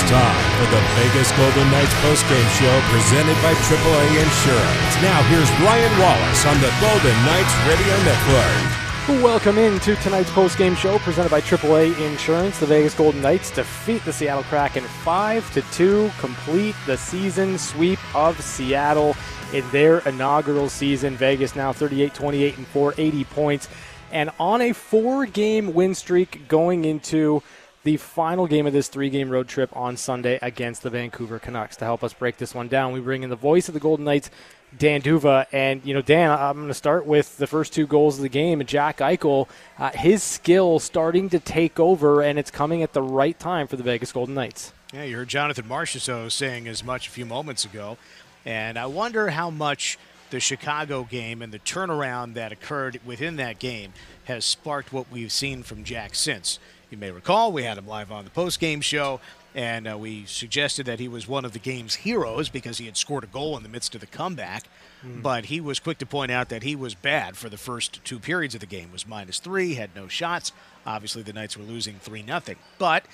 It's time for the Vegas Golden Knights postgame show presented by AAA Insurance. Now here's Ryan Wallace on the Golden Knights Radio Network. Welcome into tonight's postgame show presented by AAA Insurance. The Vegas Golden Knights defeat the Seattle Kraken 5 to 2, complete the season sweep of Seattle in their inaugural season. Vegas now 38 28 and 480 points and on a four-game win streak going into the final game of this three game road trip on Sunday against the Vancouver Canucks. To help us break this one down, we bring in the voice of the Golden Knights, Dan D'Uva. And, you know, Dan, I'm going to start with the first two goals of the game. Jack Eichel, uh, his skill starting to take over, and it's coming at the right time for the Vegas Golden Knights. Yeah, you heard Jonathan Marchessault saying as much a few moments ago. And I wonder how much the Chicago game and the turnaround that occurred within that game has sparked what we've seen from Jack since. You may recall we had him live on the post-game show, and uh, we suggested that he was one of the game's heroes because he had scored a goal in the midst of the comeback. Mm. But he was quick to point out that he was bad for the first two periods of the game. Was minus three, had no shots. Obviously, the Knights were losing three nothing. But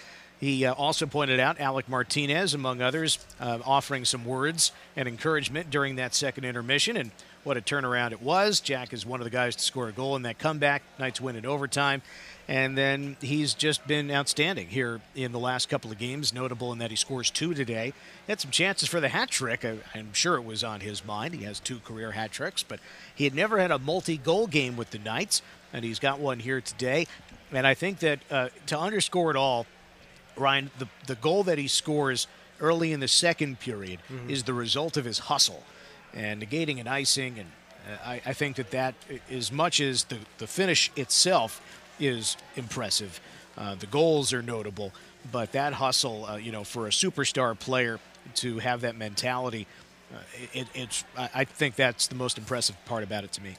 he uh, also pointed out Alec Martinez, among others, uh, offering some words and encouragement during that second intermission. And what a turnaround it was. Jack is one of the guys to score a goal in that comeback. Knights win in overtime. And then he's just been outstanding here in the last couple of games, notable in that he scores two today. He had some chances for the hat trick. I, am sure it was on his mind. He has two career hat tricks, but he had never had a multi goal game with the Knights, and he's got one here today. And I think that uh, to underscore it all, Ryan, the, the goal that he scores early in the second period mm-hmm. is the result of his hustle and negating an icing. And uh, I, I think that that, as much as the, the finish itself, is impressive. Uh, the goals are notable, but that hustle, uh, you know, for a superstar player to have that mentality, uh, it, it's I think that's the most impressive part about it to me.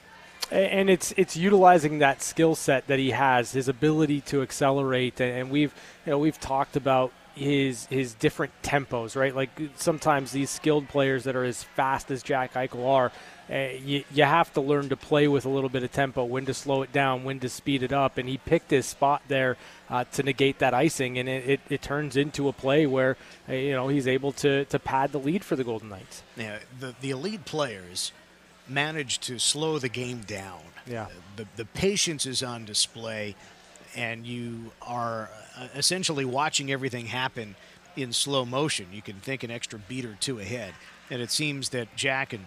And it's it's utilizing that skill set that he has, his ability to accelerate, and we've you know we've talked about his his different tempos, right? Like sometimes these skilled players that are as fast as Jack Eichel are, you, you have to learn to play with a little bit of tempo, when to slow it down, when to speed it up. And he picked his spot there uh, to negate that icing, and it, it, it, turns into a play where uh, you know he's able to to pad the lead for the Golden Knights. Yeah, the the elite players manage to slow the game down. Yeah, the the patience is on display and you are uh, essentially watching everything happen in slow motion. You can think an extra beat or two ahead. And it seems that Jack, and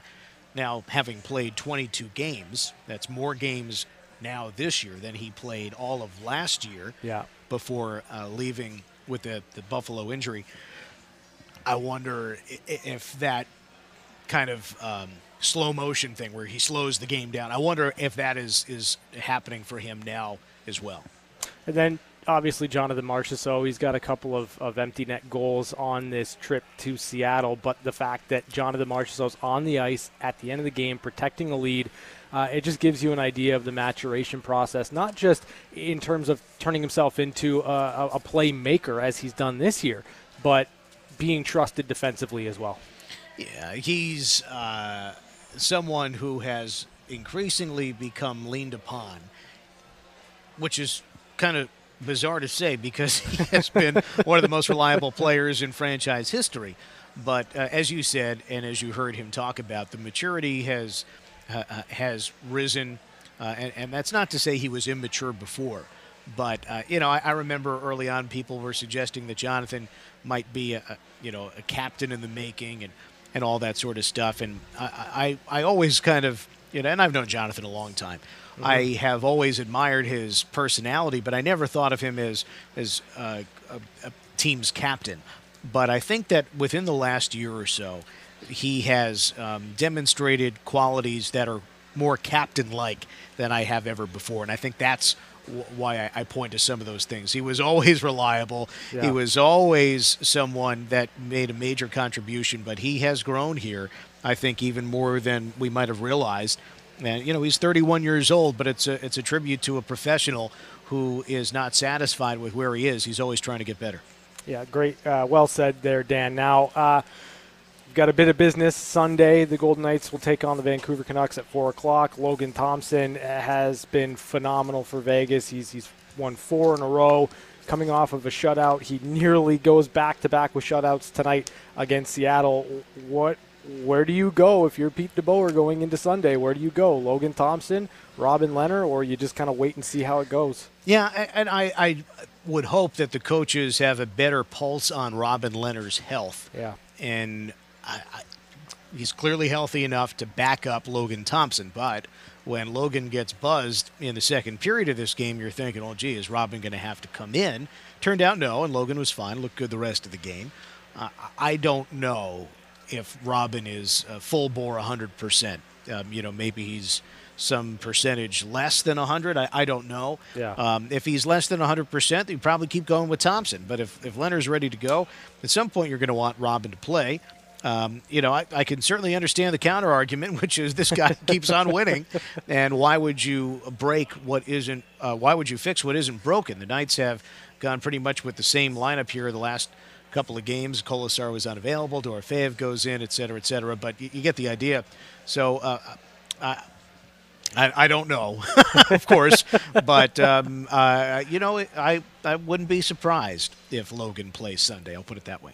now having played 22 games, that's more games now this year than he played all of last year yeah. before uh, leaving with the, the Buffalo injury. I wonder if that kind of um, slow motion thing where he slows the game down, I wonder if that is, is happening for him now as well. And then obviously Jonathan Marchessault, he's got a couple of, of empty net goals on this trip to Seattle, but the fact that Jonathan Marchessault's on the ice at the end of the game, protecting the lead, uh, it just gives you an idea of the maturation process, not just in terms of turning himself into a, a playmaker as he's done this year, but being trusted defensively as well. Yeah, he's uh, someone who has increasingly become leaned upon, which is kind of bizarre to say because he has been one of the most reliable players in franchise history. But uh, as you said, and as you heard him talk about, the maturity has uh, uh has risen, uh, and, and, that's not to say he was immature before. But uh, you know, I, I, remember early on people were suggesting that Jonathan might be a, a, you know a captain in the making and and all that sort of stuff. And I, I, I always kind of you know, and I've known Jonathan a long time. Mm-hmm. I have always admired his personality, but I never thought of him as as uh, a, a team's captain. But I think that within the last year or so, he has um, demonstrated qualities that are more captain-like than I have ever before, and I think that's why I, point to some of those things. He was always reliable. Yeah. He was always someone that made a major contribution, but he has grown here. I think even more than we might have realized. And you know, he's 31 years old, but it's a it's a tribute to a professional who is not satisfied with where he is. He's always trying to get better. Yeah, great. Uh, well said there, Dan. Now. Uh, got a bit of business Sunday. The Golden Knights will take on the Vancouver Canucks at four o'clock. Logan Thompson has been phenomenal for Vegas. He's he's won four in a row. Coming off of a shutout, he nearly goes back to back with shutouts tonight against Seattle. What where do you go if you're Pete DeBoer going into Sunday? Where do you go? Logan Thompson, Robin Lehner, or you just kind of wait and see how it goes? Yeah, and I, I would hope that the coaches have a better pulse on Robin Lehner's health. Yeah. And I, I, he's clearly healthy enough to back up Logan Thompson, but when Logan gets buzzed in the second period of this game, you're thinking, oh, gee, is Robin going to have to come in? Turned out no, and Logan was fine, looked good the rest of the game. Uh, I don't know if Robin is uh, full bore 100%. Um, you know, maybe he's some percentage less than 100. I, I don't know. Yeah. Um, if he's less than 100%, you probably keep going with Thompson. But if, if Lehner's ready to go, at some point you're going to want Robin to play. Um, you know, I, I, can certainly understand the counter argument, which is this guy keeps on winning, and why would you break what isn't? Uh, why would you fix what isn't broken? The Knights have gone pretty much with the same lineup here the last couple of games. Kolesar was unavailable. Dorofeev goes in, et cetera, et cetera. But you, you get the idea. So uh, I, I, I, don't know, of course, but um, uh, you know, I I wouldn't be surprised if Logan plays Sunday. I'll put it that way.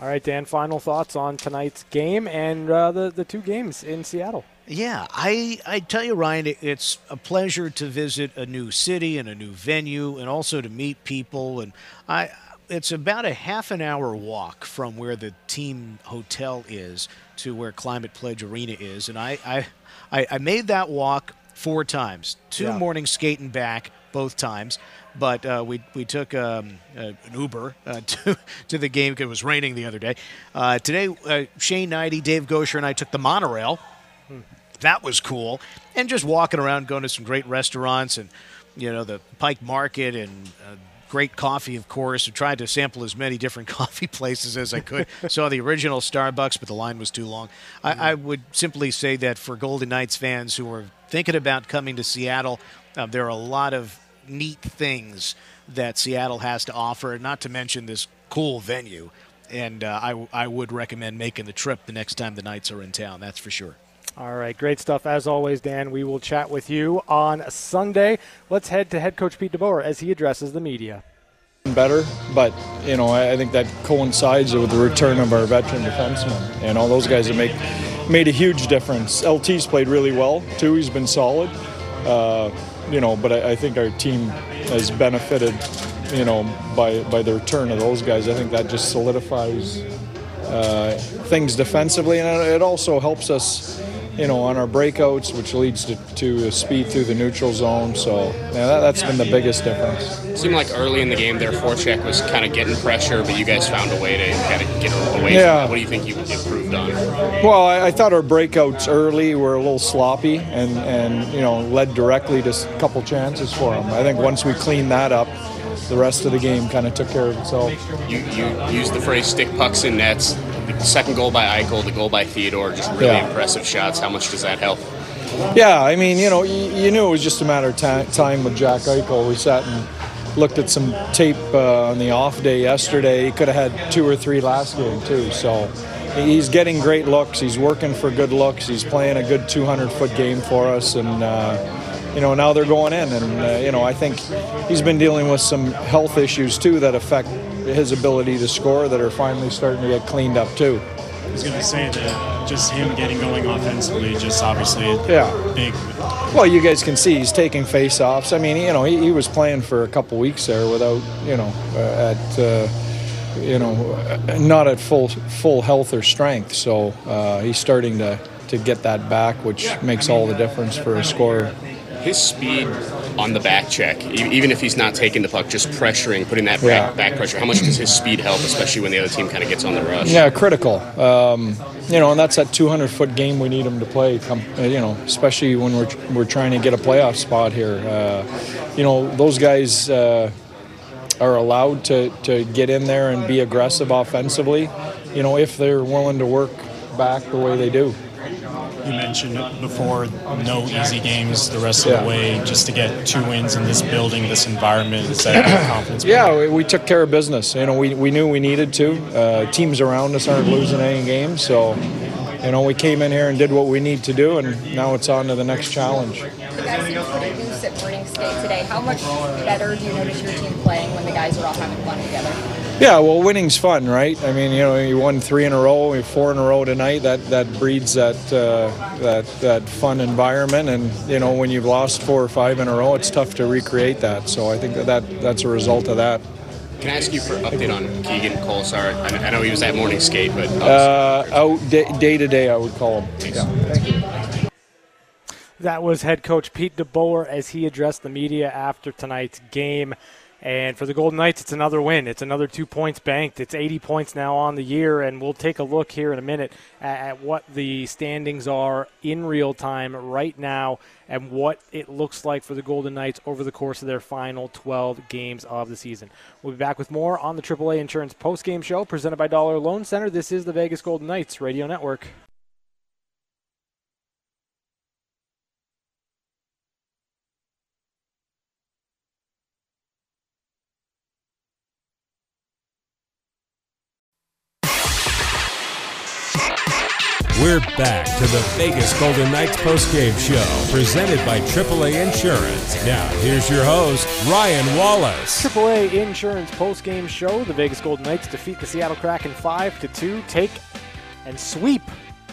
All right, Dan. Final thoughts on tonight's game and uh, the the two games in Seattle. Yeah, I I tell you, Ryan, it's a pleasure to visit a new city and a new venue, and also to meet people. And I it's about a half an hour walk from where the team hotel is to where Climate Pledge Arena is, and I I, I made that walk four times, two yeah. mornings skating back both times. But uh, we we took um, uh, an Uber uh, to to the game because it was raining the other day. Uh, today, uh, Shane Hnidy, Dave Goucher, and I took the monorail. Hmm. That was cool, and just walking around, going to some great restaurants, and you know the Pike Market and uh, great coffee, of course. I tried to sample as many different coffee places as I could. Saw the original Starbucks, but the line was too long. I, I, would simply say that for Golden Knights fans who are thinking about coming to Seattle, uh, there are a lot of neat things that Seattle has to offer, not to mention this cool venue. And uh, I, I would recommend making the trip the next time the Knights are in town, that's for sure. All right, great stuff as always, Dan. We will chat with you on Sunday. Let's head to head coach Pete DeBoer as he addresses the media. Better, but you know I think that coincides with the return of our veteran defensemen, and all those guys have made made a huge difference. LT's played really well too; he's been solid. Uh, you know, but I, I think our team has benefited, you know, by by the return of those guys. I think that just solidifies uh, things defensively, and it also helps us you know, on our breakouts, which leads to, to speed through the neutral zone. So yeah, that, has been the biggest difference. It seemed like early in the game, their forecheck was kind of getting pressure, but you guys found a way to kind of get away from it. yeah. What do you think you improved on? Well, I, I, thought our breakouts early were a little sloppy and, and, you know, led directly to a couple chances for them. I think once we cleaned that up, the rest of the game kind of took care of itself. You, you used the phrase stick pucks in nets the second goal by Eichel, the goal by Theodore, just really yeah. impressive shots. How much does that help? Yeah, I mean, you know, you, you knew it was just a matter of time with Jack Eichel. We sat and looked at some tape uh, on the off day yesterday. He could have had two or three last game too. So he's getting great looks. He's working for good looks. He's playing a good 200 foot game for us, and uh, you know now they're going in. And uh, you know I think he's been dealing with some health issues too that affect his ability to score that are finally starting to get cleaned up too. I was going to say that just him getting going offensively, just obviously yeah. big. Well, you guys can see he's taking face-offs. I mean, you know, he, he was playing for a couple weeks there without, you know, uh, at, uh, you know, not at full full health or strength. So uh, he's starting to to get that back, which makes all the difference for a scorer his speed on the back check, even if he's not taking the puck, just pressuring, putting that back, yeah. back pressure, how much does his speed help, especially when the other team kind of gets on the rush? Yeah, critical. Um, you know, and that's that 200 foot game we need him to play. Come, uh, you know, especially when we're we're trying to get a playoff spot here. Uh, you know, those guys. Uh, are allowed to, to get in there and be aggressive offensively, you know, if they're willing to work back the way they do you mentioned before, no easy games the rest of yeah. the way. Just to get two wins in this building, this environment, is that confidence? Yeah, we, we, took care of business. You know, we, we knew we needed to. Uh, teams around us aren't losing any games, so you know, we came in here and did what we need to do, and now it's on to the next challenge. You guys seem pretty loose at morning skate today. How much better do you notice your team playing when the guys are all having fun together? Yeah, well, winning's fun, right? I mean, you know, you won three in a row, you four in a row tonight. That that breeds that uh, that that fun environment, and you know, when you've lost four or five in a row, it's tough to recreate that. So I think that, that that's a result of that. Can I ask you for an update on Keegan Kolesar? I, mean, I know he was at morning skate, but uh, out day, day to day, I would call him. Yeah. Thank you. That was head coach Pete DeBoer as he addressed the media after tonight's game. And for the Golden Knights, it's another win. It's another two points banked. It's 80 points now on the year, and we'll take a look here in a minute at, what the standings are in real time right now and what it looks like for the Golden Knights over the course of their final 12 games of the season. We'll be back with more on the AAA Insurance postgame show presented by Dollar Loan Center. This is the Vegas Golden Knights Radio Network. The Vegas Golden Knights postgame show presented by AAA Insurance. Now, here's your host, Ryan Wallace. AAA Insurance postgame show. The Vegas Golden Knights defeat the Seattle Kraken 5 to 2, take and sweep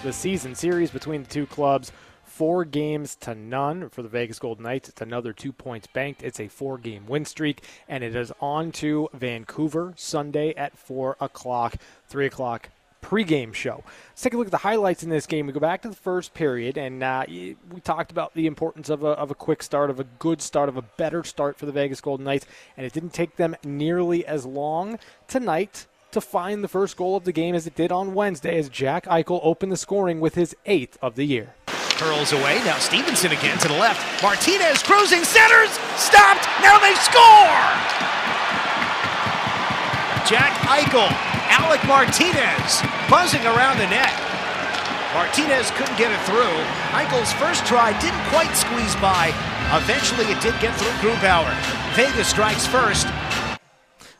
the season series between the two clubs. Four games to none for the Vegas Golden Knights. It's another two points banked. It's a four game win streak, and it is on to Vancouver Sunday at 4 o'clock, 3 o'clock pregame show. Let's take a look at the highlights in this game. We go back to the first period, and uh, we talked about the importance of a, of a quick start, of a good start, of a better start for the Vegas Golden Knights, and it didn't take them nearly as long tonight to find the first goal of the game as it did on Wednesday as Jack Eichel opened the scoring with his eighth of the year. Curls away. Now Stephenson again to the left. Martinez cruising centers. Stopped. Now they score. Jack Eichel Alec Martinez buzzing around the net. Martinez couldn't get it through. Eichel's first try didn't quite squeeze by. Eventually, it did get through Grubauer. Vegas strikes first.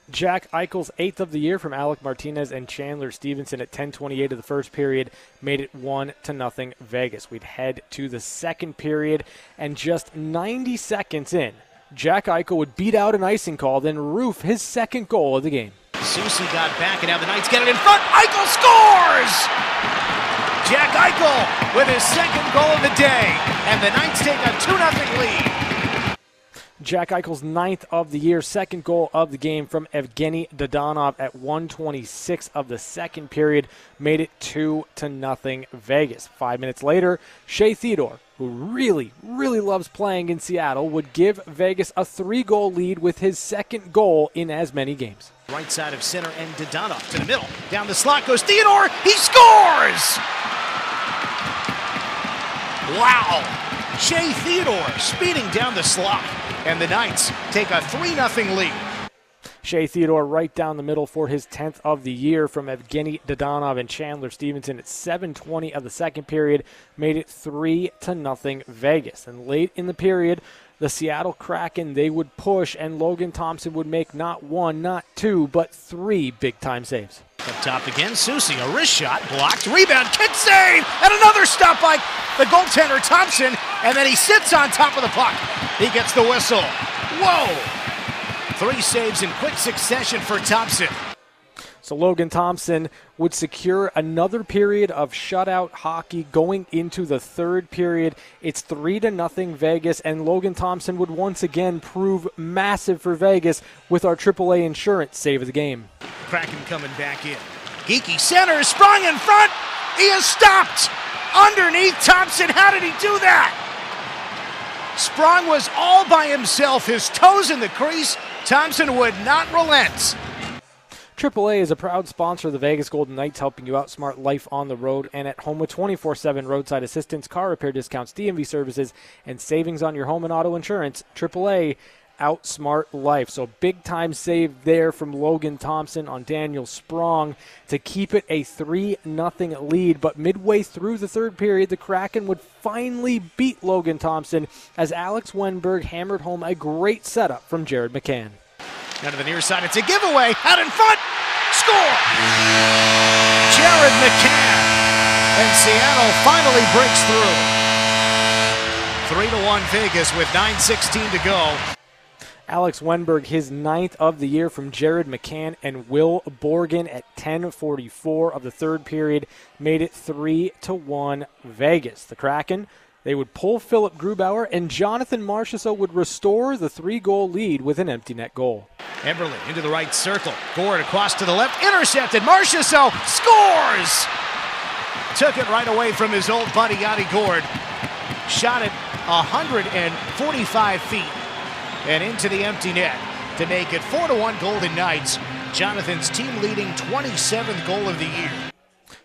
Jack Eichel's eighth of the year from Alec Martinez and Chandler Stephenson at 10:28 of the first period made it one to nothing Vegas. We'd head to the second period, and just 90 seconds in, Jack Eichel would beat out an icing call, then roof his second goal of the game. Soucy got back, and now the Knights get it in front. Eichel scores! Jack Eichel with his second goal of the day, and the Knights take a 2 0 lead. Jack Eichel's ninth of the year, second goal of the game from Evgeny Dadonov at 126 of the second period, made it two to nothing Vegas. Five minutes later, Shea Theodore, who really, really loves playing in Seattle, would give Vegas a three-goal lead with his second goal in as many games. Right side of center and Dadonov to the middle. Down the slot goes Theodore. He scores! Wow! Shea Theodore speeding down the slot. And the Knights take a 3 0 lead. Shea Theodore right down the middle for his 10th of the year from Evgeny Dadonov and Chandler Stephenson at 7:20 of the second period made it 3 to nothing Vegas. And late in the period, the Seattle Kraken, they would push, and Logan Thompson would make not one, not two, but three big time saves. Up top again, Soucy, a wrist shot, blocked, rebound, kick save, and another stop by the goaltender Thompson, and then he sits on top of the puck. He gets the whistle. Whoa! Three saves in quick succession for Thompson. So Logan Thompson would secure another period of shutout hockey going into the third period. It's three to nothing Vegas, and Logan Thompson would once again prove massive for Vegas with our AAA insurance save of the game. Kraken coming back in. Geekie center Sprong in front. He is stopped underneath Thompson. How did he do that? Sprong was all by himself, his toes in the crease. Thompson would not relent. AAA is a proud sponsor of the Vegas Golden Knights, helping you outsmart life on the road and at home with 24 7 roadside assistance, car repair discounts, DMV services, and savings on your home and auto insurance. AAA outsmart life. So big time save there from Logan Thompson on Daniel Sprong to keep it a 3 0 lead. But midway through the third period, the Kraken would finally beat Logan Thompson as Alex Wennberg hammered home a great setup from Jared McCann. Down to the near side. It's a giveaway. Out in front. Score. Jared McCann And Seattle finally breaks through. 3 to 1 Vegas with 9.16 to go. Alex Wennberg, his ninth of the year from Jared McCann and Will Borgen at 10:44 of the third period, made it three to one Vegas. The Kraken they would pull Philipp Grubauer, and Jonathan Marchessault would restore the three-goal lead with an empty net goal. Eberle into the right circle. Gourde across to the left, intercepted. Marchessault scores. Took it right away from his old buddy Yanni Gourde. Shot it 145 feet and into the empty net to make it 4 to 1 Golden Knights. Jonathan's team leading 27th goal of the year.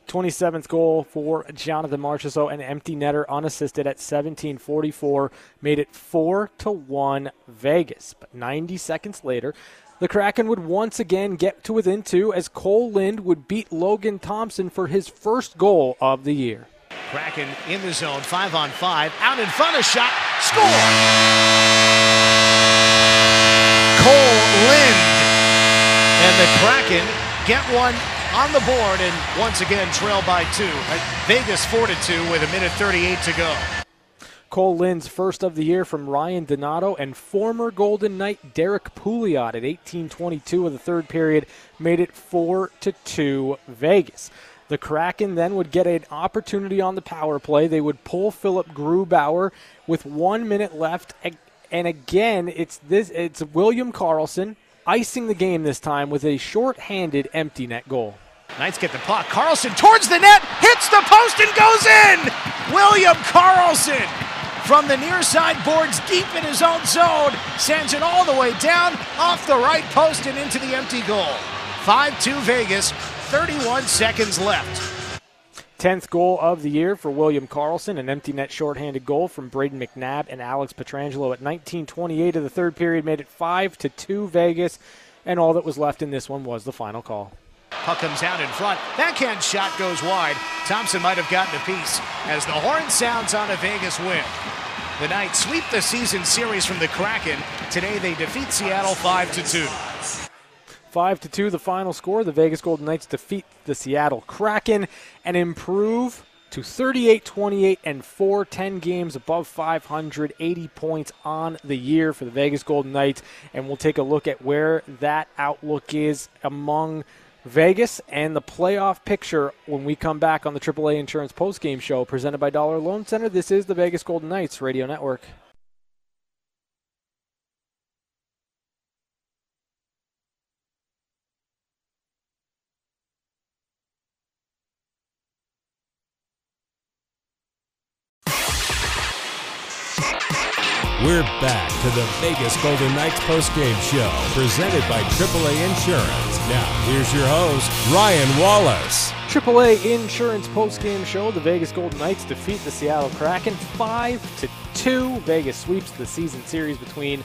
27th goal for Jonathan Marchessault, an empty netter unassisted at 17:44, made it 4 to 1 Vegas. But 90 seconds later, the Kraken would once again get to within two as Kole Lind would beat Logan Thompson for his first goal of the year. Kraken in the zone, five on five, out in front, of shot, score! Kole Lind and the Kraken get one on the board and once again trail by two. Uh, Vegas 4 to 2 with a minute 38 to go. Kole Lind's first of the year from Ryan Donato and former Golden Knight Derrick Pouliot at 18:22 of the third period made it 4 to 2 Vegas. The Kraken then would get an opportunity on the power play. They would pull Philipp Grubauer with 1 minute left and again it's this it's William Karlsson icing the game this time with a short-handed empty net goal. Knights get the puck. Karlsson towards the net, hits the post and goes in. William Karlsson from the near side boards deep in his own zone sends it all the way down off the right post and into the empty goal. 5-2 Vegas, 31 seconds left. 10th goal of the year for William Karlsson, an empty net shorthanded goal from Brayden McNabb and Alex Pietrangelo at 19:28 of the third period made it 5 to 2 Vegas, and all that was left in this one was the final call. Puck comes out in front. Backhand shot goes wide. Thompson might have gotten a piece as the horn sounds on a Vegas win. The Knights sweep the season series from the Kraken. Today they defeat Seattle 5 to 2. 5 to 2 the final score. The Vegas Golden Knights defeat the Seattle Kraken and improve to 38 28 and 4 10 games above 500 80 points on the year for the Vegas Golden Knights and we'll take a look at where that outlook is among Vegas and the playoff picture when we come back on the AAA Insurance postgame show presented by Dollar Loan Center. This is the Vegas Golden Knights Radio Network. We're back to the Vegas Golden Knights postgame show presented by AAA Insurance. Now, here's your host, Ryan Wallace. AAA Insurance postgame show. The Vegas Golden Knights defeat the Seattle Kraken 5 to 2. Vegas sweeps the season series between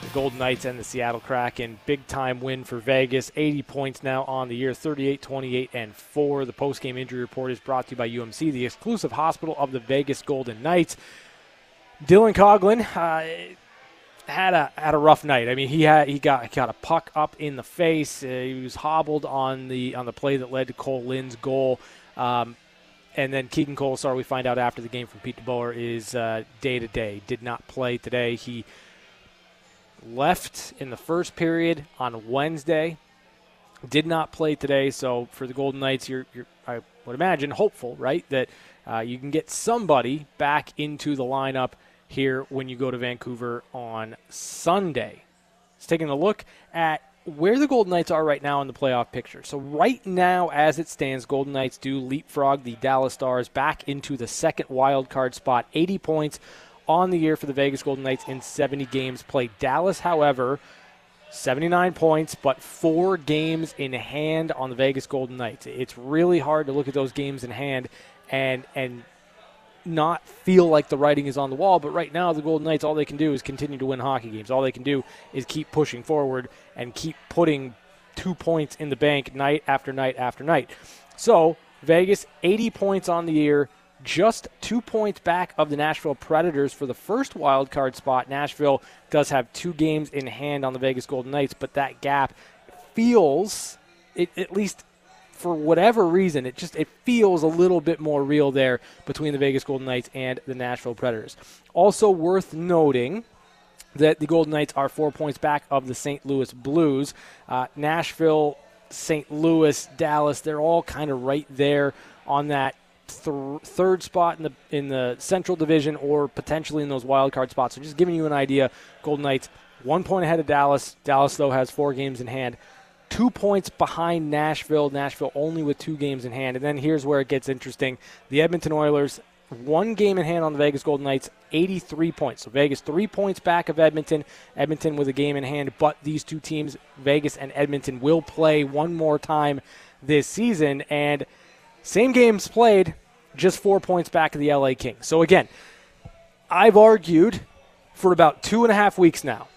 the Golden Knights and the Seattle Kraken. Big time win for Vegas. 80 points now on the year, 38, 28, and 4. The postgame injury report is brought to you by UMC, the exclusive hospital of the Vegas Golden Knights. Dylan Coghlan uh, had a had a rough night. I mean, he had he got got a puck up in the face. Uh, he was hobbled on the on the play that led to Kole Lind's goal. Um, and then Keegan Kolesar, we find out after the game from Pete DeBoer, is day to day. Did not play today. He left in the first period on Wednesday. Did not play today. So for the Golden Knights, you're, you're I would imagine hopeful, right, that uh, you can get somebody back into the lineup here when you go to Vancouver on Sunday. It's taking a look at where the Golden Knights are right now in the playoff picture. So, right now, as it stands, Golden Knights do leapfrog the Dallas Stars back into the second wild card spot. 80 points on the year for the Vegas Golden Knights in 70 games played. Dallas, however, 79 points, but four games in hand on the Vegas Golden Knights. It's really hard to look at those games in hand and and not feel like the writing is on the wall. But right now, the Golden Knights, all they can do is continue to win hockey games. All they can do is keep pushing forward and keep putting two points in the bank night after night after night. So, Vegas, 80 points on the year, just two points back of the Nashville Predators for the first wild card spot. Nashville does have two games in hand on the Vegas Golden Knights, but that gap feels, it, at least for whatever reason, it just it feels a little bit more real there between the Vegas Golden Knights and the Nashville Predators. Also worth noting that the Golden Knights are four points back of the St. Louis Blues. Uh, Nashville, St. Louis, Dallas, they're all kind of right there on that th- third spot in the in the Central Division or potentially in those wild card spots. So just giving you an idea, Golden Knights one point ahead of Dallas. Dallas though has four games in hand two points behind Nashville. Nashville only with two games in hand. And then here's where it gets interesting. The Edmonton Oilers, one game in hand on the Vegas Golden Knights, 83 points. So Vegas three points back of Edmonton. Edmonton with a game in hand. But these two teams, Vegas and Edmonton, will play one more time this season. And same games played, just four points back of the LA Kings. So again, I've argued for about two and a half weeks now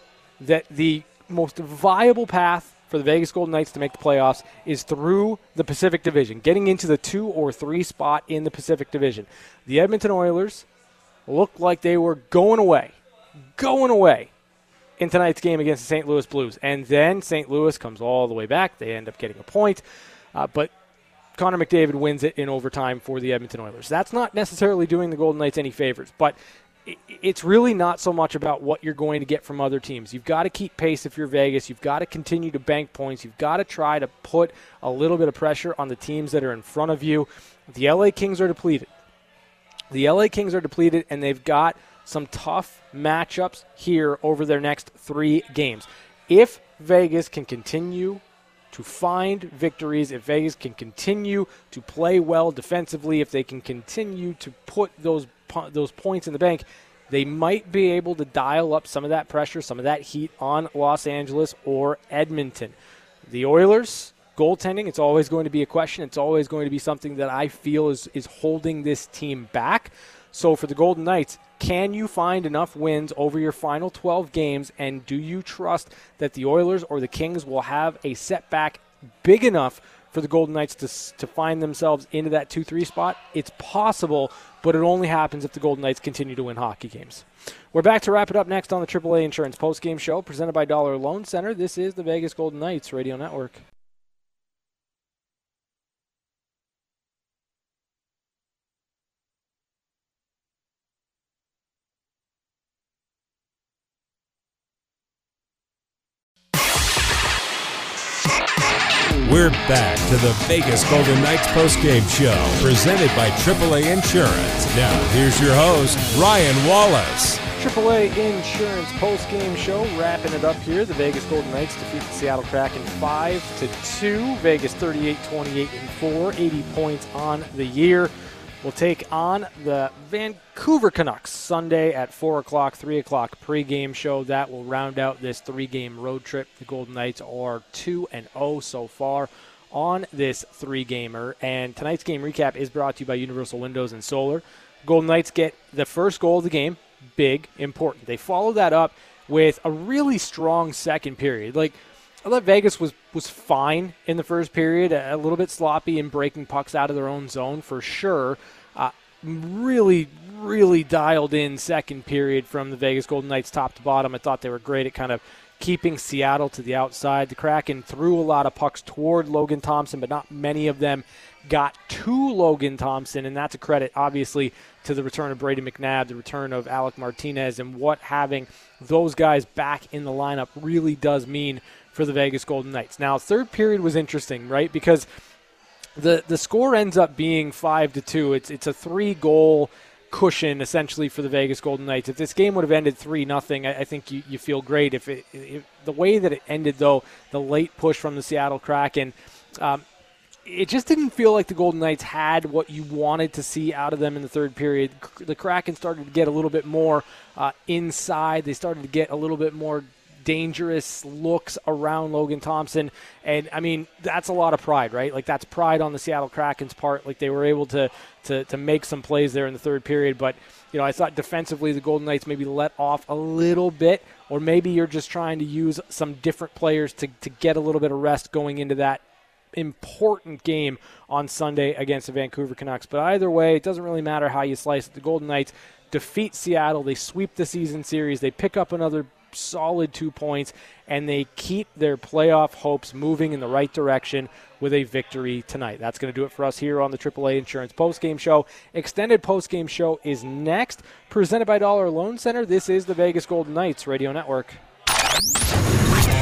that the most viable path for the Vegas Golden Knights to make the playoffs is through the Pacific Division, getting into the two or three spot in the Pacific Division. The Edmonton Oilers looked like they were going away, going away in tonight's game against the St. Louis Blues. And then St. Louis comes all the way back. They end up getting a point. Uh, but Connor McDavid wins it in overtime for the Edmonton Oilers. That's not necessarily doing the Golden Knights any favors, but it's really not so much about what you're going to get from other teams. You've got to keep pace if you're Vegas. You've got to continue to bank points. You've got to try to put a little bit of pressure on the teams that are in front of you. The LA Kings are depleted. The LA Kings are depleted, and they've got some tough matchups here over their next three games. If Vegas can continue to find victories, if Vegas can continue to play well defensively, if they can continue to put those those points in the bank, they might be able to dial up some of that pressure, some of that heat on Los Angeles or Edmonton. The Oilers, goaltending, it's always going to be a question. It's always going to be something that I feel is, is holding this team back. So for the Golden Knights, can you find enough wins over your final 12 games? And do you trust that the Oilers or the Kings will have a setback big enough for the Golden Knights to, to find themselves into that 2 3 spot? It's possible, but it only happens if the Golden Knights continue to win hockey games. We're back to wrap it up next on the AAA Insurance Postgame Show presented by Dollar Loan Center. This is the Vegas Golden Knights Radio Network. Back to the Vegas Golden Knights postgame show presented by AAA Insurance. Now, here's your host, Ryan Wallace. AAA Insurance postgame show wrapping it up here. The Vegas Golden Knights defeat the Seattle Kraken 5 to 2. Vegas 38 28 and 4, 80 points on the year We'll take on the Vancouver Canucks Sunday at 4 o'clock, 3 o'clock pregame show. That will round out this three game road trip. The Golden Knights are 2 and 0 so far on this three gamer. And tonight's game recap is brought to you by Universal Windows and Solar. Golden Knights get the first goal of the game. Big, important. They follow that up with a really strong second period. Like, I thought Vegas was was fine in the first period, a, little bit sloppy in breaking pucks out of their own zone for sure. Uh, really, really dialed in second period from the Vegas Golden Knights top to bottom. I thought they were great at kind of keeping Seattle to the outside. The Kraken threw a lot of pucks toward Logan Thompson, but not many of them got to Logan Thompson, and that's a credit, obviously, to the return of Brady McNabb, the return of Alec Martinez, and what having those guys back in the lineup really does mean for the Vegas Golden Knights. Now, third period was interesting, right? Because the the score ends up being five to two. It's it's a three goal cushion essentially for the Vegas Golden Knights. If this game would have ended three nothing, I, think you, you feel great. If, it, if the way that it ended though, the late push from the Seattle Kraken. Um, it just didn't feel like the Golden Knights had what you wanted to see out of them in the third period. The Kraken started to get a little bit more uh, inside. They started to get a little bit more dangerous looks around Logan Thompson. And I mean, that's a lot of pride, right? Like that's pride on the Seattle Kraken's part. Like they were able to to, to make some plays there in the third period, but you know, I thought defensively the Golden Knights maybe let off a little bit, or maybe you're just trying to use some different players to, to get a little bit of rest going into that important game on Sunday against the Vancouver Canucks. But either way, it doesn't really matter how you slice it. The Golden Knights defeat Seattle. They sweep the season series. They pick up another solid two points, and they keep their playoff hopes moving in the right direction with a victory tonight. That's going to do it for us here on the AAA Insurance Postgame Show. Extended postgame show is next, presented by Dollar Loan Center. This is the Vegas Golden Knights Radio Network.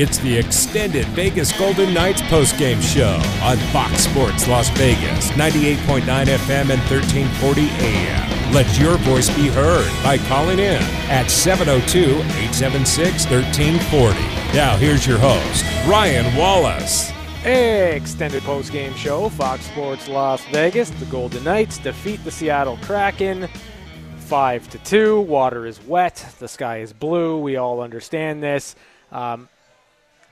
It's the extended Vegas Golden Knights postgame show on Fox Sports Las Vegas, 98.9 FM and 1340 AM. Let your voice be heard by calling in at 702 876 1340. Now, here's your host, Ryan Wallace. Extended postgame show, Fox Sports Las Vegas. The Golden Knights defeat the Seattle Kraken. Five to two. Water is wet. The sky is blue. We all understand this. Um,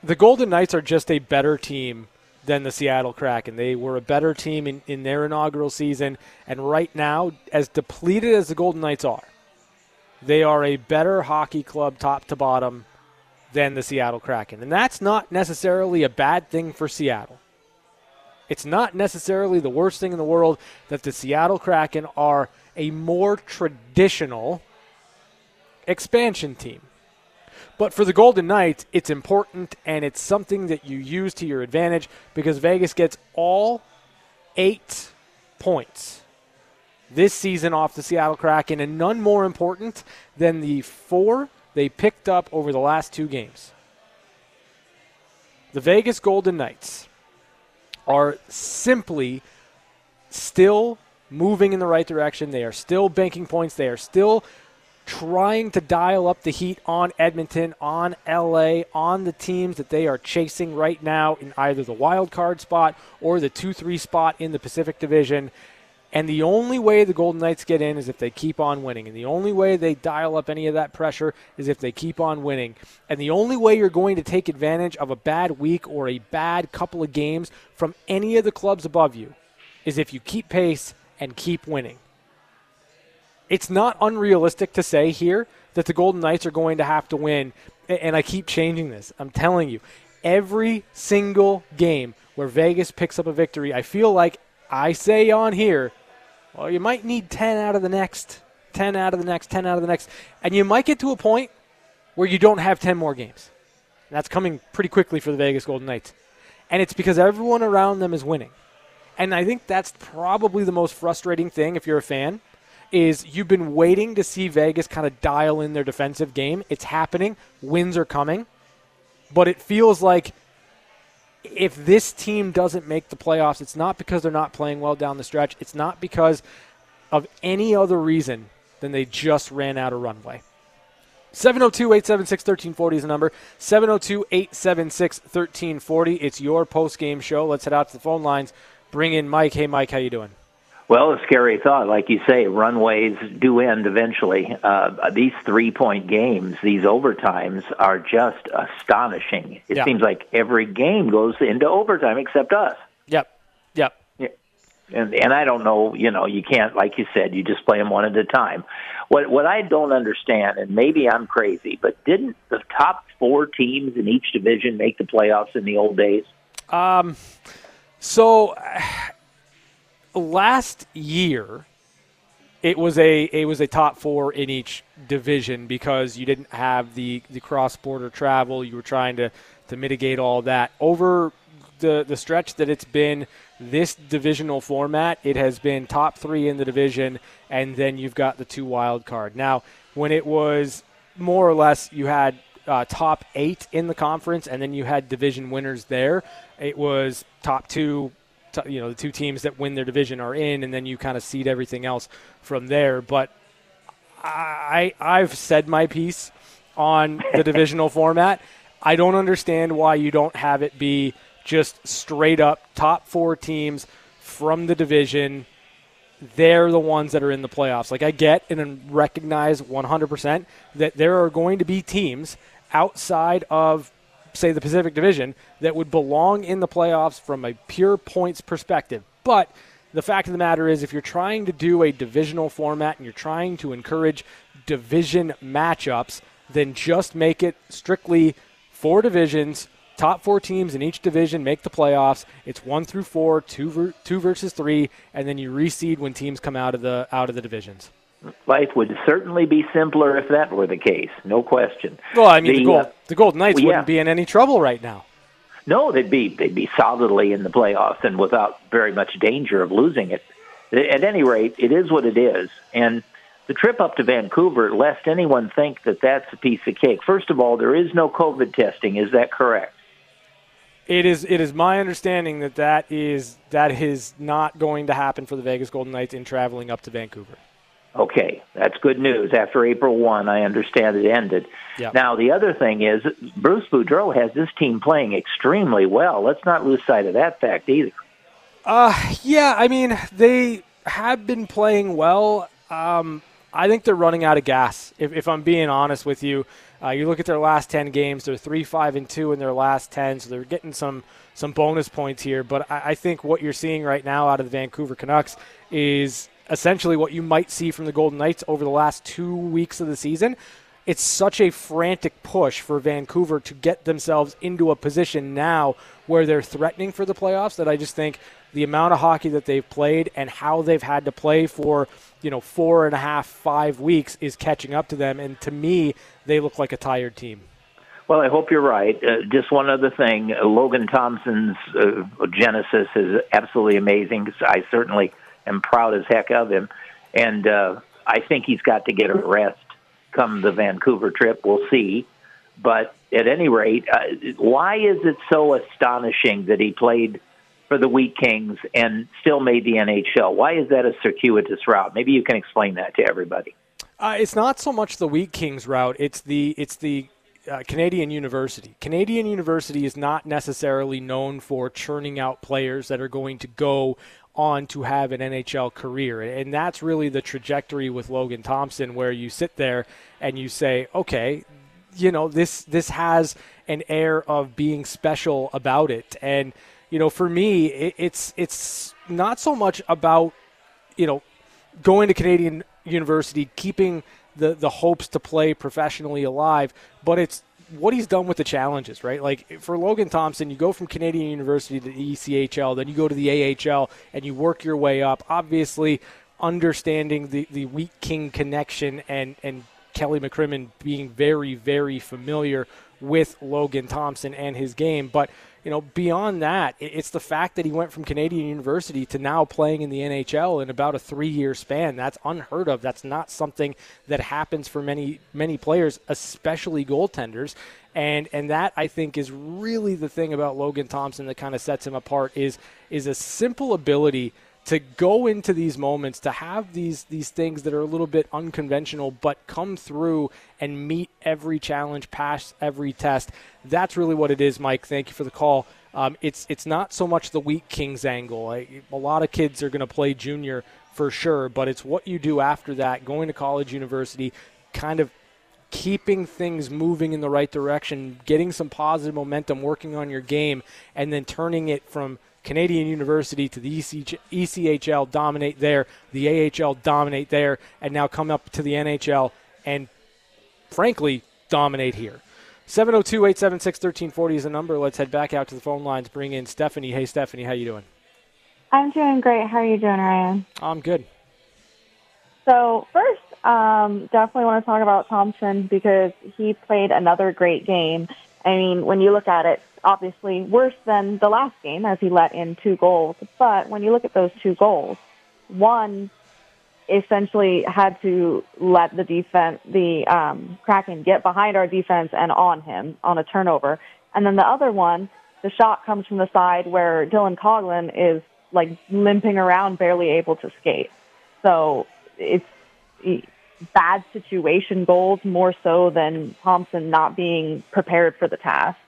the Golden Knights are just a better team than the Seattle Kraken. They were a better team in, in their inaugural season, and right now, as depleted as the Golden Knights are, they are a better hockey club top to bottom than the Seattle Kraken. And that's not necessarily a bad thing for Seattle. It's not necessarily the worst thing in the world that the Seattle Kraken are a more traditional expansion team. But for the Golden Knights, it's important and it's something that you use to your advantage because Vegas gets all eight points this season off the Seattle Kraken, and none more important than the four they picked up over the last two games. The Vegas Golden Knights are simply still moving in the right direction. They are still banking points. They are still trying to dial up the heat on Edmonton, on LA, on the teams that they are chasing right now in either the wild card spot or the 2 3 spot in the Pacific Division. And the only way the Golden Knights get in is if they keep on winning. And the only way they dial up any of that pressure is if they keep on winning. And the only way you're going to take advantage of a bad week or a bad couple of games from any of the clubs above you is if you keep pace and keep winning it's not unrealistic to say here that the Golden Knights are going to have to win. And I keep changing this. I'm telling you, every single game where Vegas picks up a victory, I feel like I say on here, well, you might need 10 out of the next, 10 out of the next, 10 out of the next. And you might get to a point where you don't have 10 more games. And that's coming pretty quickly for the Vegas Golden Knights. And it's because everyone around them is winning. And I think that's probably the most frustrating thing if you're a fan is you've been waiting to see Vegas kind of dial in their defensive game. It's happening. Wins are coming. But it feels like if this team doesn't make the playoffs, it's not because they're not playing well down the stretch. It's not because of any other reason than they just ran out of runway. 702 876 1340 is the number. 702 876 1340. It's your post game show. Let's head out to the phone lines. Bring in Mike. Hey, Mike, how you doing? Well, a scary thought, like you say, runways do end eventually. Uh, these three-point games, these overtimes, are just astonishing. It seems like every game goes into overtime except us. Yep. Yep. Yeah. And and I don't know, you know, you can't, like you said, you just play them one at a time. What what I don't understand, and maybe I'm crazy, but didn't the top four teams in each division make the playoffs in the old days? Um. So last year it was a it was a top four in each division because you didn't have the the cross border travel. You were trying to to mitigate all that over the the stretch that it's been this divisional format. It has been top three in the division, and then you've got the two wild card. Now, when it was more or less, you had uh, top eight in the conference, and then you had division winners there. It was top two you know the two teams that win their division are in, and then you kind of seed everything else from there. But I I've said my piece on the divisional format. I don't understand why you don't have it be just straight up top four teams from the division. They're the ones that are in the playoffs. Like I get and recognize 100% that there are going to be teams outside of say the Pacific Division that would belong in the playoffs from a pure points perspective. But the fact of the matter is, if you're trying to do a divisional format and you're trying to encourage division matchups, then just make it strictly four divisions. Top four teams in each division make the playoffs. It's one through four, two, ver- two versus three, and then you reseed when teams come out of the out of the divisions. Life would certainly be simpler if that were the case, no question. Well, I mean, the, the, Gold, uh, the Golden Knights well, wouldn't be in any trouble right now. No, they'd be they'd be solidly in the playoffs and without very much danger of losing it. At any rate, it is what it is, and the trip up to Vancouver, lest anyone think that that's a piece of cake. First of all, there is no COVID testing. Is that correct? It is. It is my understanding that that is that is not going to happen for the Vegas Golden Knights in traveling up to Vancouver. Okay, that's good news. After April 1, I understand it ended. Yep. Now, the other thing is Bruce Boudreau has this team playing extremely well. Let's not lose sight of that fact either. Uh, yeah, I mean, they have been playing well. Um, I think they're running out of gas, if, if I'm being honest with you. Uh, you look at their last 10 games, they're 3 5 and 2 in their last 10, so they're getting some, some bonus points here. But I, I think what you're seeing right now out of the Vancouver Canucks is essentially what you might see from the Golden Knights over the last two weeks of the season. It's such a frantic push for Vancouver to get themselves into a position now where they're threatening for the playoffs that I just think the amount of hockey that they've played and how they've had to play for, you know, four and a half, five weeks is catching up to them. And to me, they look like a tired team. Well, I hope you're right. Uh, just one other thing Logan Thompson's uh, genesis is absolutely amazing. I certainly am proud as heck of him. And uh, I think he's got to get a rest come the Vancouver trip. We'll see. But at any rate, uh, why is it so astonishing that he played for the Wheat Kings and still made the NHL? Why is that a circuitous route? Maybe you can explain that to everybody. Uh, it's not so much the Wheat Kings route; it's the it's the uh, Canadian University. Canadian University is not necessarily known for churning out players that are going to go on to have an NHL career. And that's really the trajectory with Logan Thompson, where you sit there and you say, okay, you know, this this has an air of being special about it. And you know, for me, it, it's it's not so much about you know going to Canadian University, keeping the the hopes to play professionally alive, but it's what he's done with the challenges, right? Like for Logan Thompson, you go from Canadian University to the ECHL, then you go to the AHL, and you work your way up. Obviously, understanding the the Wheat King connection and and Kelly McCrimmon being very very familiar with Logan Thompson and his game, but you know, beyond that, it's the fact that he went from Canadian University to now playing in the NHL in about a three-year span. That's unheard of. That's not something that happens for many many players, especially goaltenders. And and that I think is really the thing about Logan Thompson that kind of sets him apart is is a simple ability to go into these moments, to have these these things that are a little bit unconventional, but come through and meet every challenge, pass every test. That's really what it is, Mike. Thank you for the call. Um, it's it's not so much the Wheat Kings angle. I, a lot of kids are going to play junior for sure, but it's what you do after that, going to college, university, kind of keeping things moving in the right direction, getting some positive momentum, working on your game, and then turning it from Canadian University to the ECHL dominate there, the AHL dominate there, and now come up to the NHL and frankly dominate here. 702 876 1340 is the number. Let's head back out to the phone lines. Bring in Stephanie. Hey, Stephanie, how you doing? I'm doing great. How are you doing, Ryan? I'm good. So first, um, definitely want to talk about Thompson because he played another great game. I mean, when you look at it, obviously worse than the last game as he let in two goals. But when you look at those two goals, one essentially had to let the defense, the um, Kraken, get behind our defense and on him on a turnover, and then the other one, the shot comes from the side where Dylan Coghlan is like limping around, barely able to skate. So it's bad situation goals more so than Thompson not being prepared for the task.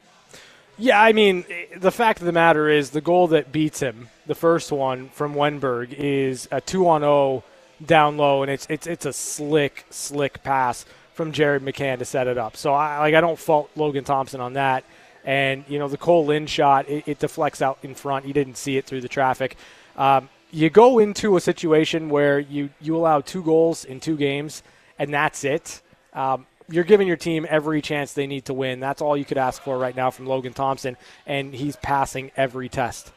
Yeah, I mean, the fact of the matter is the goal that beats him, the first one from Wennberg, is a two on zero down low, and it's it's it's a slick, slick pass from Jared McCann to set it up. So I like I don't fault Logan Thompson on that. And you know the Kole Lind shot, it, it deflects out in front. You didn't see it through the traffic. Um, you go into a situation where you you allow two goals in two games, and that's it. Um, you're giving your team every chance they need to win. That's all you could ask for right now from Logan Thompson, and he's passing every test.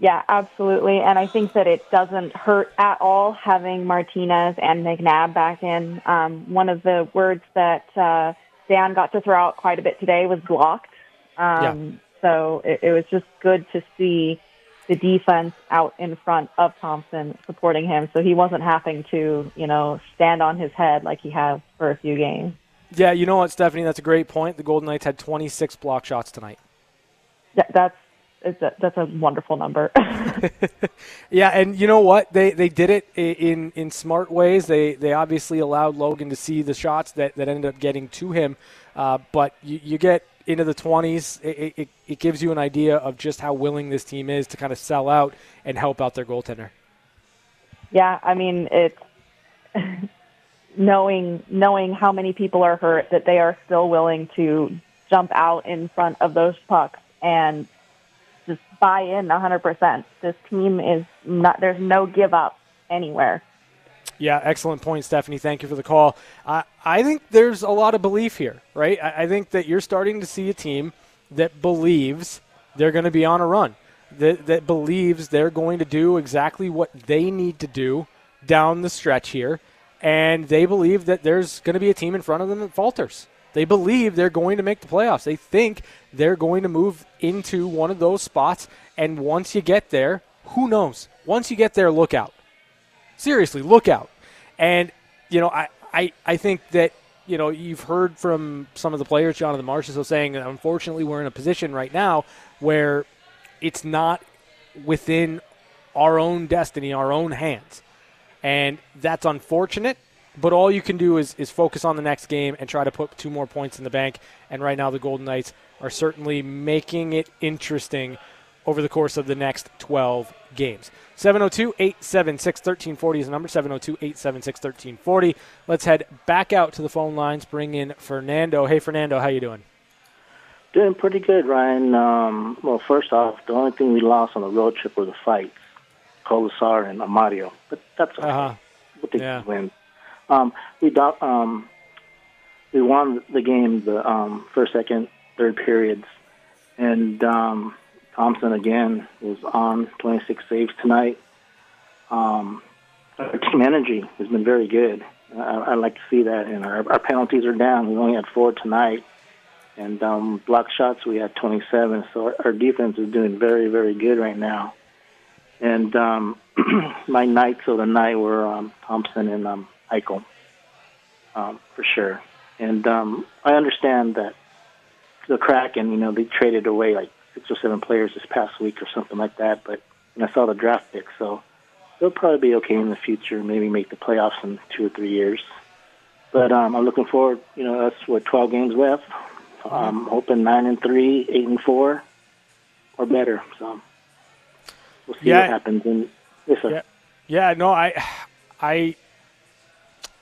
Yeah, absolutely. And I think that it doesn't hurt at all having Martinez and McNabb back in. Um, one of the words that uh, Dan got to throw out quite a bit today was blocked. Um, yeah. So it, it was just good to see the defense out in front of Thompson supporting him, so he wasn't having to, you know, stand on his head like he has for a few games. Yeah, you know what, Stephanie? That's a great point. The Golden Knights had 26 block shots tonight. Yeah, that's a, that's a wonderful number. yeah, and you know what? They they did it in in smart ways. They they obviously allowed Logan to see the shots that, that ended up getting to him. Uh, but you, you get into the 20s, it, it, it gives you an idea of just how willing this team is to kind of sell out and help out their goaltender. Yeah, I mean it's knowing knowing how many people are hurt that they are still willing to jump out in front of those pucks and just buy in 100%. This team is not there's no give up anywhere. Yeah, excellent point, Stephanie. Thank you for the call. I think there's a lot of belief here, right? I, I think that you're starting to see a team that believes they're going to be on a run, that, that believes they're going to do exactly what they need to do down the stretch here, and they believe that there's going to be a team in front of them that falters. They believe they're going to make the playoffs. They think they're going to move into one of those spots, and once you get there, who knows? Once you get there, look out seriously, look out. And, you know, I, I, I think that, you know, you've heard from some of the players, Jonathan Marchessault, saying that unfortunately we're in a position right now where it's not within our own destiny, our own hands. And that's unfortunate, but all you can do is, is focus on the next game and try to put two more points in the bank. And right now, the Golden Knights are certainly making it interesting over the course of the next 12 games. 702 876 1340 is the number 702 876 1340. Let's head back out to the phone lines, bring in Fernando. Hey, Fernando, how you doing? Doing pretty good, Ryan. Um, well, first off, the only thing we lost on the road trip were the fights, Kolesar and Amadio. But that's okay. Uh-huh. We'll take yeah. win. Um, we do, um, we won the game the um, first, second, third periods, and um, Thompson again was on 26 saves tonight. Um, our team energy has been very good. I, I like to see that, and our, our penalties are down. We only had four tonight, and um, block shots we had 27. So our, our defense is doing very, very good right now. And um, my knights of the night were um, Thompson and um, Eichel, um, for sure. And um, I understand that the Kraken, you know, they traded away like six or seven players this past week or something like that. But I saw the draft pick, so they'll probably be okay in the future. Maybe make the playoffs in two or three years. But um, I'm looking forward. You know, that's what 12 games left. I'm hoping nine and three, eight and four, or better. So we'll see yeah. what happens. And yes, sir. Yeah. yeah, no, I, I,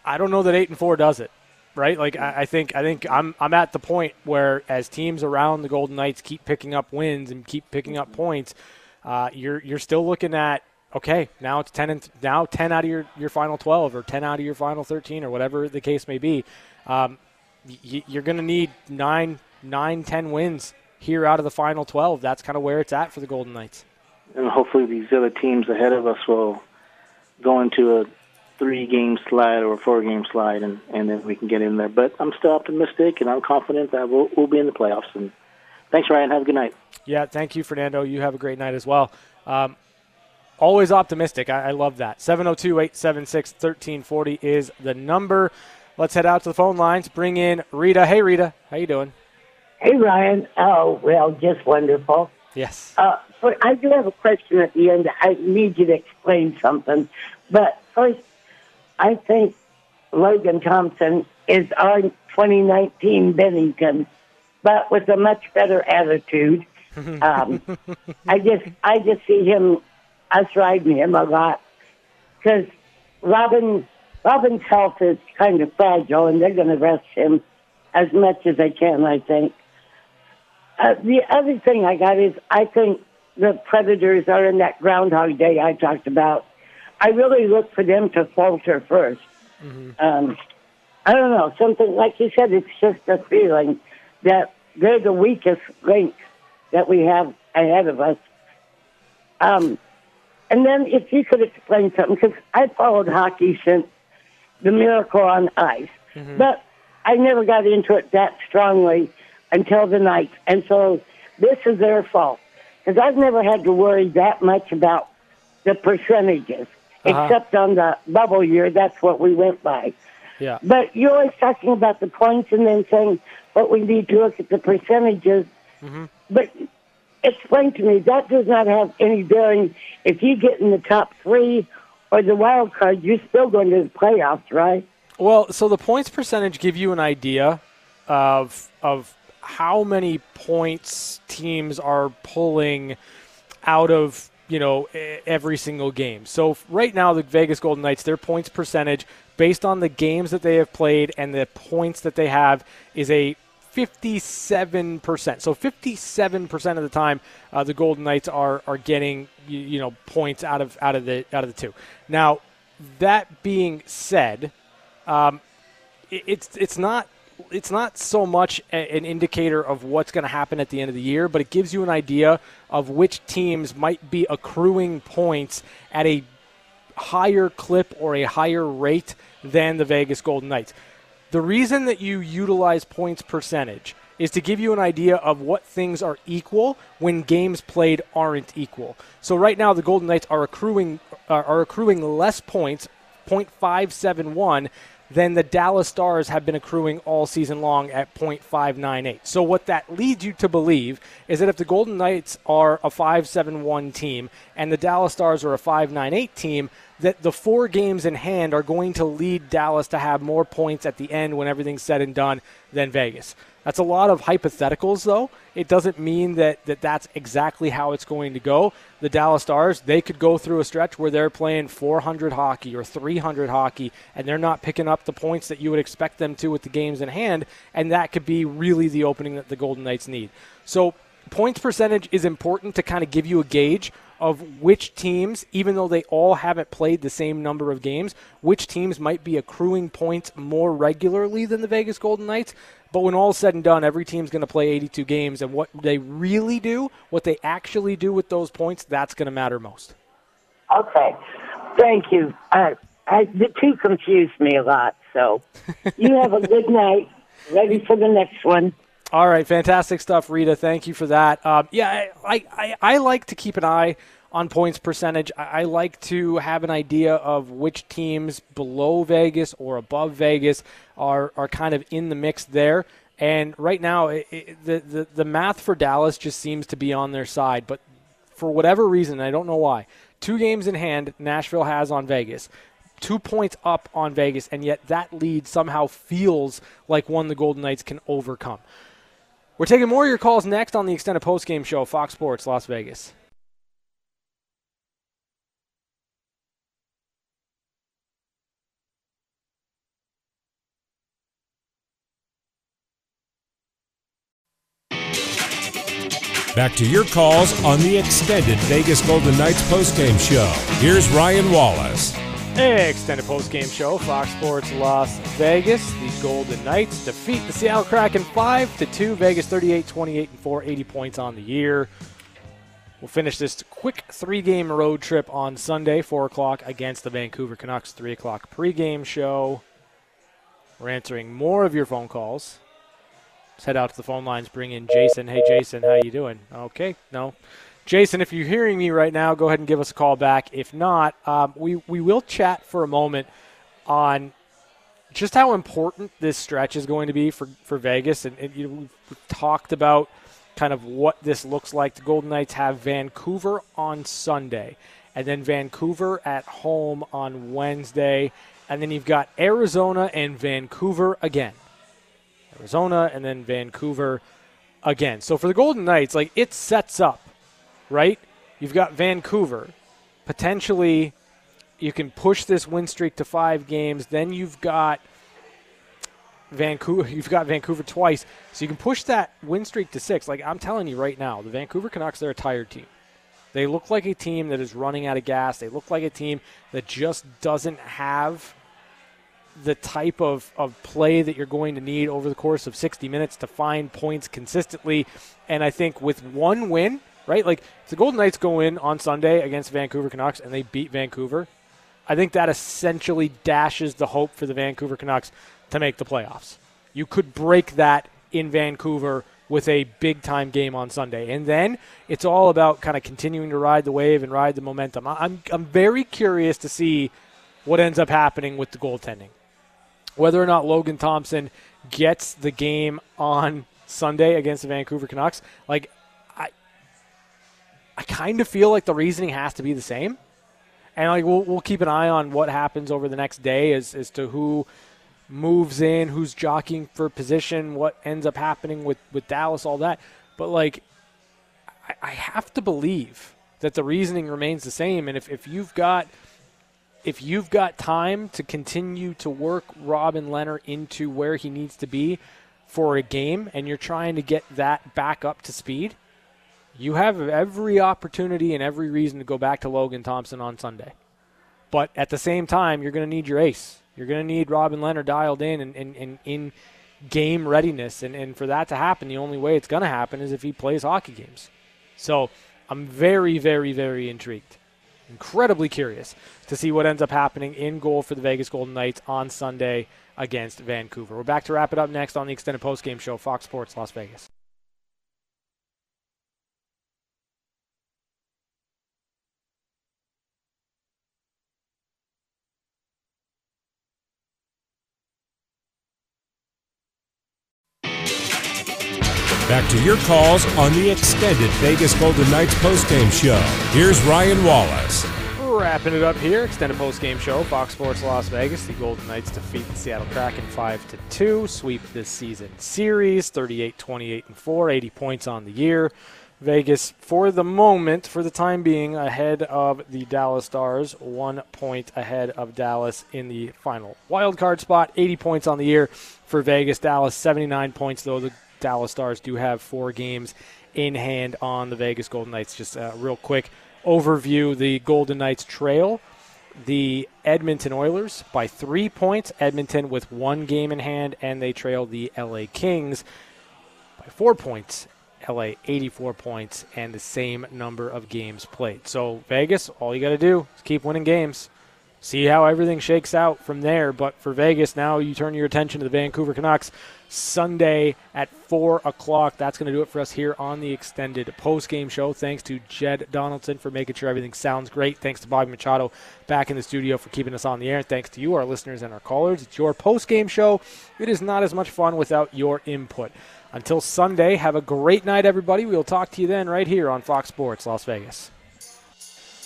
I don't know that eight and four does it right? Like I, I, think I think I'm I'm at the point where as teams around the Golden Knights keep picking up wins and keep picking up points, uh, you're you're still looking at okay now it's ten and now ten out of your, your final twelve or ten out of your final thirteen or whatever the case may be. Um, y- you're going to need nine nine ten wins here out of the final twelve. That's kind of where it's at for the Golden Knights. And hopefully these other teams ahead of us will go into a three game slide or a four game slide, and, and then we can get in there. But I'm still optimistic, and I'm confident that we'll, we'll be in the playoffs. And thanks, Ryan. Have a good night. Yeah, thank you, Fernando. You have a great night as well. Um, always optimistic. I, I love that. 702 876 1340 is the number. Let's head out to the phone lines. Bring in Rita. Hey, Rita. How you doing? Hey, Ryan. Oh, well, just wonderful. Yes. Uh, but I do have a question at the end. I need you to explain something. But first, I think Logan Thompson is our 2019 Binnington, but with a much better attitude. Um, I just I just see him us riding him a lot because Robin Robin's health is kind of fragile, and they're going to rest him as much as they can, I think. Uh, the other thing I got is I think the Predators are in that Groundhog Day I talked about. I really look for them to falter 1st mm-hmm. um, I don't know, something like you said, it's just a feeling that they're the weakest link that we have ahead of us. Um, and then if you could explain something, because I followed hockey since the Miracle on Ice, mm-hmm. but I never got into it that strongly until the night. And so this is their fault. Because I've never had to worry that much about the percentages, uh-huh. except on the bubble year. That's what we went by. Yeah. But you're always talking about the points and then saying, but we need to look at the percentages. Mm-hmm. But explain to me, that does not have any bearing. If you get in the top three or the wild card, you're still going to the playoffs, right? Well, so the points percentage give you an idea of of how many points teams are pulling out of you know every single game. So right now, the Vegas Golden Knights, their points percentage based on the games that they have played and the points that they have is a 57%. So 57% of the time, uh, the Golden Knights are are getting you, you, know points out of out of the out of the two. Now, that being said, um, it, it's it's not it's not so much a, an indicator of what's going to happen at the end of the year, but it gives you an idea of which teams might be accruing points at a higher clip or a higher rate than the Vegas Golden Knights. The reason that you utilize points percentage is to give you an idea of what things are equal when games played aren't equal. So right now the Golden Knights are accruing are accruing less points, 0.571 than the Dallas Stars have been accruing all season long at 0.598. So what that leads you to believe is that if the Golden Knights are a 571 team and the Dallas Stars are a 598 team, that the four games in hand are going to lead Dallas to have more points at the end when everything's said and done than Vegas. That's a lot of hypotheticals, though. It doesn't mean that, that that's exactly how it's going to go. The Dallas Stars, they could go through a stretch where they're playing 400 hockey or 300 hockey, and they're not picking up the points that you would expect them to with the games in hand, and that could be really the opening that the Golden Knights need. So, points percentage is important to kind of give you a gauge of which teams, even though they all haven't played the same number of games, which teams might be accruing points more regularly than the Vegas Golden Knights. But when all is said and done, every team's going to play 82 games, and what they really do, what they actually do with those points, that's going to matter most. Okay, thank you. Uh, I, the two confused me a lot, so you have a good night. Ready for the next one. All right, fantastic stuff, Rita. Thank you for that. Um, yeah, I, I, I, like to keep an eye on points percentage. I, like to have an idea of which teams below Vegas or above Vegas are, are kind of in the mix there. And right now, it, it, the, the, the math for Dallas just seems to be on their side. But for whatever reason, I don't know why, two games in hand Nashville has on Vegas two points up on Vegas, and yet that lead somehow feels like one the Golden Knights can overcome. We're taking more of your calls next on the extended postgame show, Fox Sports Las Vegas. Back to your calls on the extended Vegas Golden Knights postgame show. Here's Ryan Wallace. Extended post-game show, Fox Sports Las Vegas. The Golden Knights defeat the Seattle Kraken 5 to 2. Vegas 38, 28 and 4, 80 points on the year. We'll finish this quick three-game road trip on Sunday, 4 o'clock against the Vancouver Canucks, 3 o'clock pregame show. We're answering more of your phone calls. Let's head out to the phone lines, bring in Jason. Hey, Jason, how you doing? Okay, no. Jason, if you're hearing me right now, go ahead and give us a call back. If not, um, we, we will chat for a moment on just how important this stretch is going to be for, for Vegas. And, and you we've talked about kind of what this looks like. The Golden Knights have Vancouver on Sunday, and then Vancouver at home on Wednesday. And then you've got Arizona and Vancouver again. Arizona and then Vancouver again. So for the Golden Knights, like it sets up right? You've got Vancouver, potentially, you can push this win streak to five games. Then you've got Vancouver. You've got Vancouver twice, so you can push that win streak to six. Like I'm telling you right now, the Vancouver Canucks they're a tired team. They look like a team that is running out of gas. They look like a team that just doesn't have the type of, of play that you're going to need over the course of 60 minutes to find points consistently. And I think with one win, right? Like if the Golden Knights go in on Sunday against Vancouver Canucks and they beat Vancouver, I think that essentially dashes the hope for the Vancouver Canucks to make the playoffs. You could break that in Vancouver with a big time game on Sunday. And then it's all about kind of continuing to ride the wave and ride the momentum. I'm, I'm very curious to see what ends up happening with the goaltending. Whether or not Logan Thompson gets the game on Sunday against the Vancouver Canucks, like I kind of feel like the reasoning has to be the same. And like we'll, we'll keep an eye on what happens over the next day as, as to who moves in, who's jockeying for position, what ends up happening with, with Dallas, all that. But like, I, I have to believe that the reasoning remains the same. And if, if you've got if you've got time to continue to work Robin Lehner into where he needs to be for a game and you're trying to get that back up to speed, you have every opportunity and every reason to go back to Logan Thompson on Sunday. But at the same time, you're going to need your ace. You're going to need Robin Lehner dialed in and, and, and in game readiness. And, and for that to happen, the only way it's going to happen is if he plays hockey games. So I'm very, very, very intrigued. Incredibly curious to see what ends up happening in goal for the Vegas Golden Knights on Sunday against Vancouver. We're back to wrap it up next on the extended postgame show, Fox Sports Las Vegas. To your calls on the extended Vegas Golden Knights postgame show. Here's Ryan Wallace. Wrapping it up here, extended postgame show, Fox Sports Las Vegas. The Golden Knights defeat the Seattle Kraken 5 to 2, sweep this season series 38 28 and 4, 80 points on the year. Vegas, for the moment, for the time being, ahead of the Dallas Stars, one point ahead of Dallas in the final wild card spot. 80 points on the year for Vegas. Dallas 79 points, though the Dallas Stars do have four games in hand on the Vegas Golden Knights. Just a real quick overview the Golden Knights trail the Edmonton Oilers by three points. Edmonton with one game in hand, and they trail the LA Kings by four points. LA 84 points and the same number of games played. So, Vegas, all you got to do is keep winning games see how everything shakes out from there. But for Vegas, now you turn your attention to the Vancouver Canucks Sunday at 4 o'clock. That's going to do it for us here on the extended post-game show. Thanks to Jed Donaldson for making sure everything sounds great. Thanks to Bobby Machado back in the studio for keeping us on the air. And Thanks to you, our listeners and our callers. It's your post-game show. It is not as much fun without your input. Until Sunday, have a great night, everybody. We'll talk to you then right here on Fox Sports Las Vegas.